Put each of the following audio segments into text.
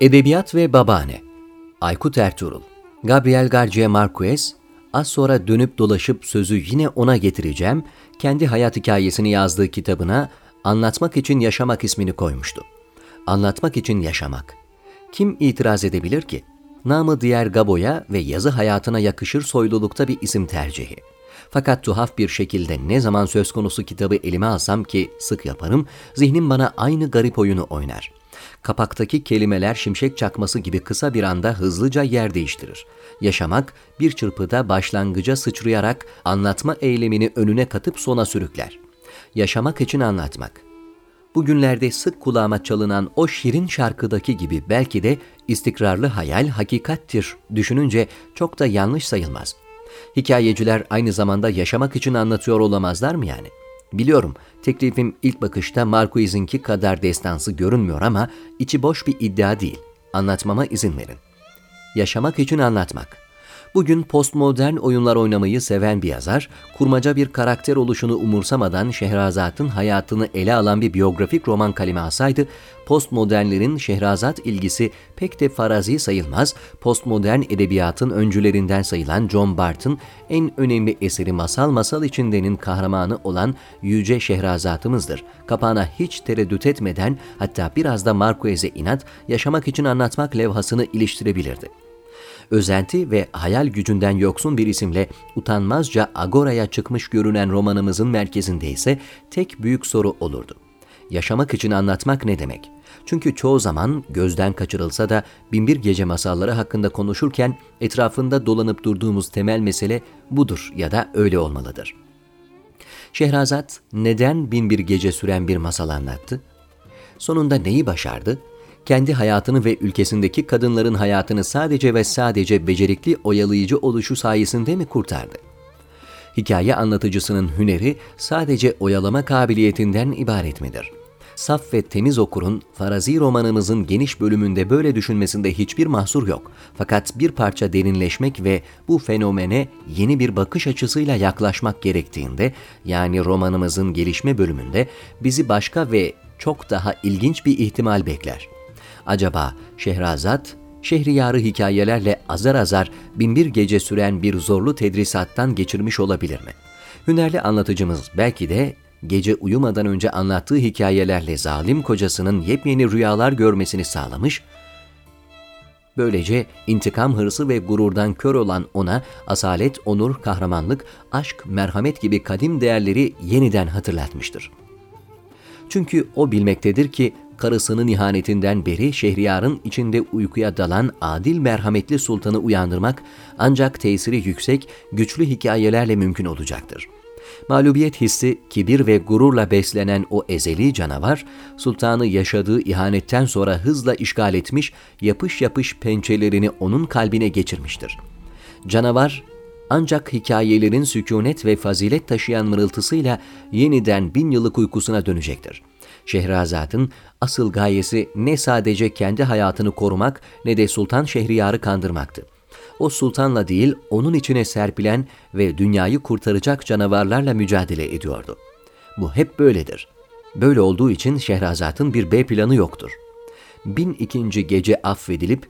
Edebiyat ve Babaanne Aykut Ertuğrul Gabriel Garcia Marquez Az sonra dönüp dolaşıp sözü yine ona getireceğim, kendi hayat hikayesini yazdığı kitabına Anlatmak için Yaşamak ismini koymuştu. Anlatmak için yaşamak. Kim itiraz edebilir ki? Namı diğer Gabo'ya ve yazı hayatına yakışır soylulukta bir isim tercihi. Fakat tuhaf bir şekilde ne zaman söz konusu kitabı elime alsam ki sık yaparım, zihnim bana aynı garip oyunu oynar. Kapaktaki kelimeler şimşek çakması gibi kısa bir anda hızlıca yer değiştirir. Yaşamak bir çırpıda başlangıca sıçrayarak anlatma eylemini önüne katıp sona sürükler. Yaşamak için anlatmak. Bugünlerde sık kulağıma çalınan o şirin şarkıdaki gibi belki de istikrarlı hayal hakikattir düşününce çok da yanlış sayılmaz. Hikayeciler aynı zamanda yaşamak için anlatıyor olamazlar mı yani? Biliyorum, teklifim ilk bakışta Marquez'inki kadar destansı görünmüyor ama içi boş bir iddia değil. Anlatmama izin verin. Yaşamak için anlatmak. Bugün postmodern oyunlar oynamayı seven bir yazar, kurmaca bir karakter oluşunu umursamadan Şehrazat'ın hayatını ele alan bir biyografik roman kaleme alsaydı, postmodernlerin Şehrazat ilgisi pek de farazi sayılmaz, postmodern edebiyatın öncülerinden sayılan John Bart'ın en önemli eseri Masal Masal içindenin kahramanı olan Yüce Şehrazat'ımızdır. Kapağına hiç tereddüt etmeden hatta biraz da Marquez'e inat, yaşamak için anlatmak levhasını iliştirebilirdi özenti ve hayal gücünden yoksun bir isimle utanmazca agoraya çıkmış görünen romanımızın merkezinde ise tek büyük soru olurdu. Yaşamak için anlatmak ne demek? Çünkü çoğu zaman gözden kaçırılsa da binbir gece masalları hakkında konuşurken etrafında dolanıp durduğumuz temel mesele budur ya da öyle olmalıdır. Şehrazat neden binbir gece süren bir masal anlattı? Sonunda neyi başardı? Kendi hayatını ve ülkesindeki kadınların hayatını sadece ve sadece becerikli oyalayıcı oluşu sayesinde mi kurtardı? Hikaye anlatıcısının hüneri sadece oyalama kabiliyetinden ibaret midir? Saf ve temiz okurun farazi romanımızın geniş bölümünde böyle düşünmesinde hiçbir mahsur yok. Fakat bir parça derinleşmek ve bu fenomene yeni bir bakış açısıyla yaklaşmak gerektiğinde, yani romanımızın gelişme bölümünde bizi başka ve çok daha ilginç bir ihtimal bekler. Acaba Şehrazat, Şehriyarı hikayelerle azar azar binbir gece süren bir zorlu tedrisattan geçirmiş olabilir mi? Hünerli anlatıcımız belki de gece uyumadan önce anlattığı hikayelerle zalim kocasının yepyeni rüyalar görmesini sağlamış, Böylece intikam hırsı ve gururdan kör olan ona asalet, onur, kahramanlık, aşk, merhamet gibi kadim değerleri yeniden hatırlatmıştır. Çünkü o bilmektedir ki karısının ihanetinden beri Şehriyar'ın içinde uykuya dalan adil merhametli sultanı uyandırmak ancak tesiri yüksek, güçlü hikayelerle mümkün olacaktır. Mağlubiyet hissi, kibir ve gururla beslenen o ezeli canavar, sultanı yaşadığı ihanetten sonra hızla işgal etmiş, yapış yapış pençelerini onun kalbine geçirmiştir. Canavar, ancak hikayelerin sükunet ve fazilet taşıyan mırıltısıyla yeniden bin yıllık uykusuna dönecektir.'' Şehrazat'ın asıl gayesi ne sadece kendi hayatını korumak ne de Sultan Şehriyar'ı kandırmaktı. O sultanla değil, onun içine serpilen ve dünyayı kurtaracak canavarlarla mücadele ediyordu. Bu hep böyledir. Böyle olduğu için Şehrazat'ın bir B planı yoktur. Bin ikinci gece affedilip,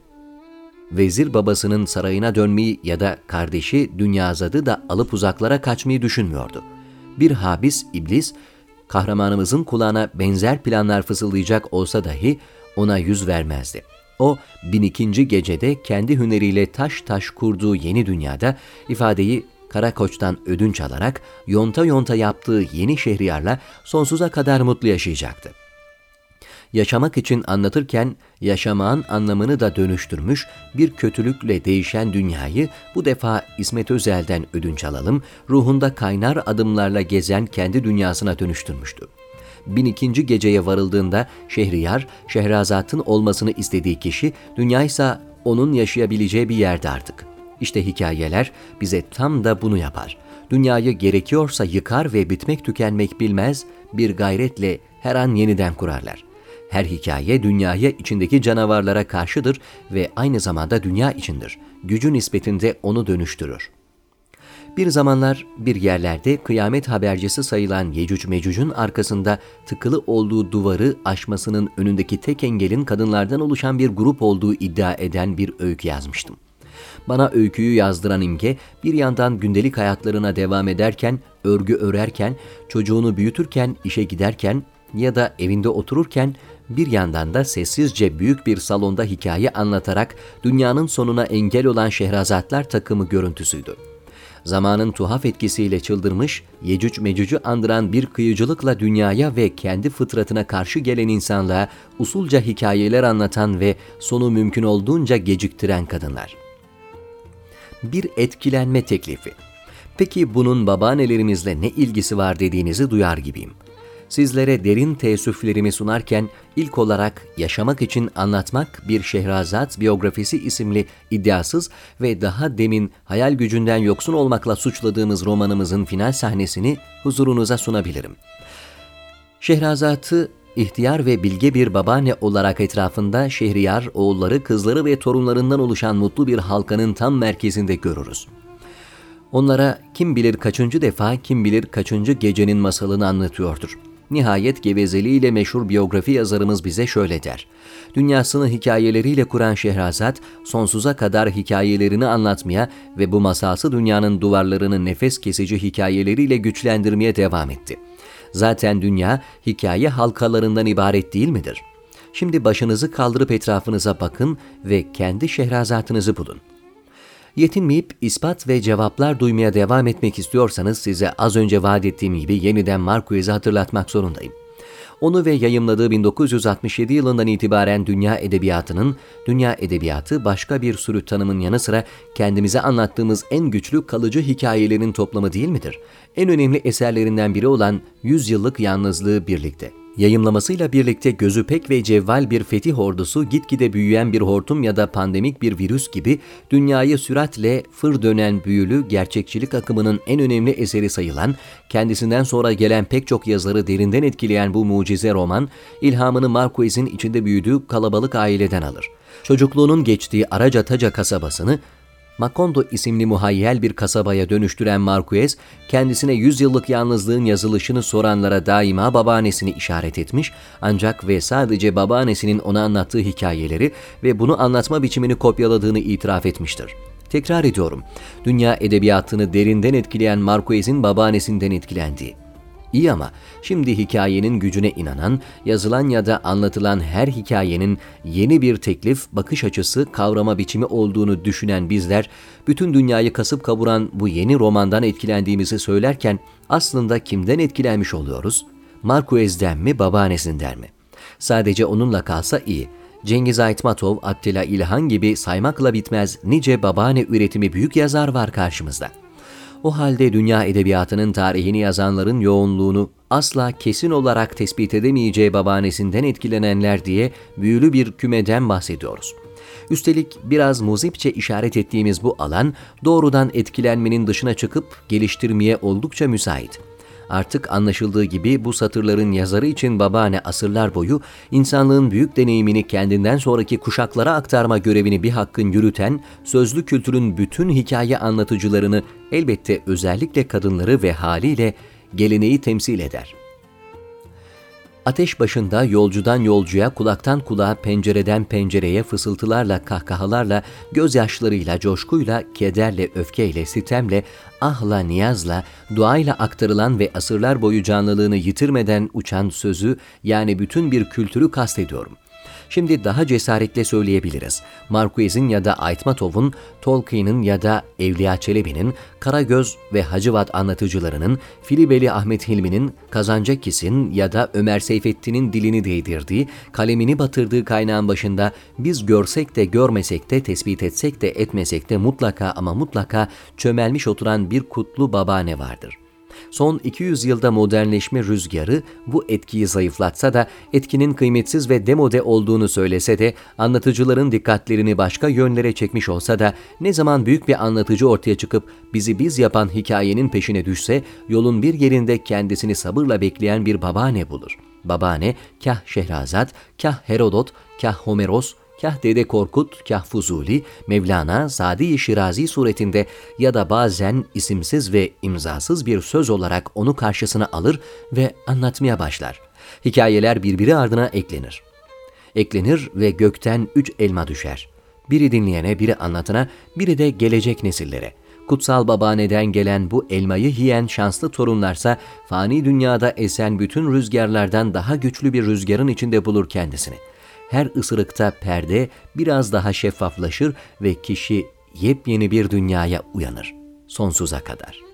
vezir babasının sarayına dönmeyi ya da kardeşi Dünyazadı da alıp uzaklara kaçmayı düşünmüyordu. Bir habis iblis, kahramanımızın kulağına benzer planlar fısıldayacak olsa dahi ona yüz vermezdi. O 1002. gecede kendi hüneriyle taş taş kurduğu yeni dünyada ifadeyi Karakoç'tan ödünç alarak yonta yonta yaptığı yeni şehriyarla sonsuza kadar mutlu yaşayacaktı yaşamak için anlatırken yaşamağın anlamını da dönüştürmüş bir kötülükle değişen dünyayı bu defa İsmet Özel'den ödünç alalım, ruhunda kaynar adımlarla gezen kendi dünyasına dönüştürmüştü. 1002. geceye varıldığında Şehriyar, Şehrazat'ın olmasını istediği kişi, dünyaysa onun yaşayabileceği bir yerde artık. İşte hikayeler bize tam da bunu yapar. Dünyayı gerekiyorsa yıkar ve bitmek tükenmek bilmez, bir gayretle her an yeniden kurarlar. Her hikaye dünyaya içindeki canavarlara karşıdır ve aynı zamanda dünya içindir. Gücü nispetinde onu dönüştürür. Bir zamanlar bir yerlerde kıyamet habercisi sayılan Yecüc Mecüc'ün arkasında tıkılı olduğu duvarı aşmasının önündeki tek engelin kadınlardan oluşan bir grup olduğu iddia eden bir öykü yazmıştım. Bana öyküyü yazdıran imge bir yandan gündelik hayatlarına devam ederken, örgü örerken, çocuğunu büyütürken, işe giderken ya da evinde otururken bir yandan da sessizce büyük bir salonda hikaye anlatarak dünyanın sonuna engel olan Şehrazatlar takımı görüntüsüydü. Zamanın tuhaf etkisiyle çıldırmış, Yecüc Mecüc'ü andıran bir kıyıcılıkla dünyaya ve kendi fıtratına karşı gelen insanlığa usulca hikayeler anlatan ve sonu mümkün olduğunca geciktiren kadınlar. Bir etkilenme teklifi. Peki bunun babaannelerimizle ne ilgisi var dediğinizi duyar gibiyim sizlere derin teessüflerimi sunarken ilk olarak Yaşamak için Anlatmak bir Şehrazat Biyografisi isimli iddiasız ve daha demin hayal gücünden yoksun olmakla suçladığımız romanımızın final sahnesini huzurunuza sunabilirim. Şehrazat'ı ihtiyar ve bilge bir babaanne olarak etrafında Şehriyar, oğulları, kızları ve torunlarından oluşan mutlu bir halkanın tam merkezinde görürüz. Onlara kim bilir kaçıncı defa, kim bilir kaçıncı gecenin masalını anlatıyordur. Nihayet gevezeliğiyle meşhur biyografi yazarımız bize şöyle der. Dünyasını hikayeleriyle kuran Şehrazat, sonsuza kadar hikayelerini anlatmaya ve bu masalsı dünyanın duvarlarını nefes kesici hikayeleriyle güçlendirmeye devam etti. Zaten dünya hikaye halkalarından ibaret değil midir? Şimdi başınızı kaldırıp etrafınıza bakın ve kendi şehrazatınızı bulun. Yetinmeyip ispat ve cevaplar duymaya devam etmek istiyorsanız size az önce vaat ettiğim gibi yeniden Marquez'i hatırlatmak zorundayım. Onu ve yayımladığı 1967 yılından itibaren dünya edebiyatının, dünya edebiyatı başka bir sürü tanımın yanı sıra kendimize anlattığımız en güçlü kalıcı hikayelerin toplamı değil midir? En önemli eserlerinden biri olan Yüz Yıllık Yalnızlığı birlikte. Yayımlamasıyla birlikte gözü pek ve cevval bir fetih ordusu gitgide büyüyen bir hortum ya da pandemik bir virüs gibi dünyayı süratle fır dönen büyülü gerçekçilik akımının en önemli eseri sayılan, kendisinden sonra gelen pek çok yazarı derinden etkileyen bu mucize roman, ilhamını Marquez'in içinde büyüdüğü kalabalık aileden alır. Çocukluğunun geçtiği Aracataca kasabasını Macondo isimli muhayyel bir kasabaya dönüştüren Marquez, kendisine yüzyıllık yalnızlığın yazılışını soranlara daima babaannesini işaret etmiş ancak ve sadece babaannesinin ona anlattığı hikayeleri ve bunu anlatma biçimini kopyaladığını itiraf etmiştir. Tekrar ediyorum, dünya edebiyatını derinden etkileyen Marquez'in babaannesinden etkilendiği. İyi ama şimdi hikayenin gücüne inanan, yazılan ya da anlatılan her hikayenin yeni bir teklif, bakış açısı, kavrama biçimi olduğunu düşünen bizler, bütün dünyayı kasıp kavuran bu yeni romandan etkilendiğimizi söylerken aslında kimden etkilenmiş oluyoruz? Marquez'den mi, babaannesinden mi? Sadece onunla kalsa iyi. Cengiz Aytmatov, Attila İlhan gibi saymakla bitmez nice babaanne üretimi büyük yazar var karşımızda.'' O halde dünya edebiyatının tarihini yazanların yoğunluğunu asla kesin olarak tespit edemeyeceği babaannesinden etkilenenler diye büyülü bir kümeden bahsediyoruz. Üstelik biraz muzipçe işaret ettiğimiz bu alan doğrudan etkilenmenin dışına çıkıp geliştirmeye oldukça müsait. Artık anlaşıldığı gibi bu satırların yazarı için babaanne asırlar boyu insanlığın büyük deneyimini kendinden sonraki kuşaklara aktarma görevini bir hakkın yürüten, sözlü kültürün bütün hikaye anlatıcılarını elbette özellikle kadınları ve haliyle geleneği temsil eder. Ateş başında yolcudan yolcuya, kulaktan kulağa, pencereden pencereye fısıltılarla, kahkahalarla, gözyaşlarıyla, coşkuyla, kederle, öfkeyle, sitemle, ahla, niyazla, duayla aktarılan ve asırlar boyu canlılığını yitirmeden uçan sözü yani bütün bir kültürü kastediyorum.'' Şimdi daha cesaretle söyleyebiliriz. Marquez'in ya da Aytmatov'un, Tolkien'in ya da Evliya Çelebi'nin, Karagöz ve Hacıvat anlatıcılarının, Filibeli Ahmet Hilmi'nin, Kazancakis'in ya da Ömer Seyfettin'in dilini değdirdiği, kalemini batırdığı kaynağın başında biz görsek de görmesek de, tespit etsek de etmesek de mutlaka ama mutlaka çömelmiş oturan bir kutlu babaanne vardır.'' Son 200 yılda modernleşme rüzgarı bu etkiyi zayıflatsa da etkinin kıymetsiz ve demode olduğunu söylese de anlatıcıların dikkatlerini başka yönlere çekmiş olsa da ne zaman büyük bir anlatıcı ortaya çıkıp bizi biz yapan hikayenin peşine düşse yolun bir yerinde kendisini sabırla bekleyen bir babaanne bulur. Babaanne kah Şehrazat, kah Herodot, kah Homeros, Kah Dede Korkut, kah Fuzuli, Mevlana, Sadi-i Şirazi suretinde ya da bazen isimsiz ve imzasız bir söz olarak onu karşısına alır ve anlatmaya başlar. Hikayeler birbiri ardına eklenir. Eklenir ve gökten üç elma düşer. Biri dinleyene, biri anlatana, biri de gelecek nesillere. Kutsal babaanneden gelen bu elmayı yiyen şanslı torunlarsa fani dünyada esen bütün rüzgarlardan daha güçlü bir rüzgarın içinde bulur kendisini. Her ısırıkta perde biraz daha şeffaflaşır ve kişi yepyeni bir dünyaya uyanır sonsuza kadar.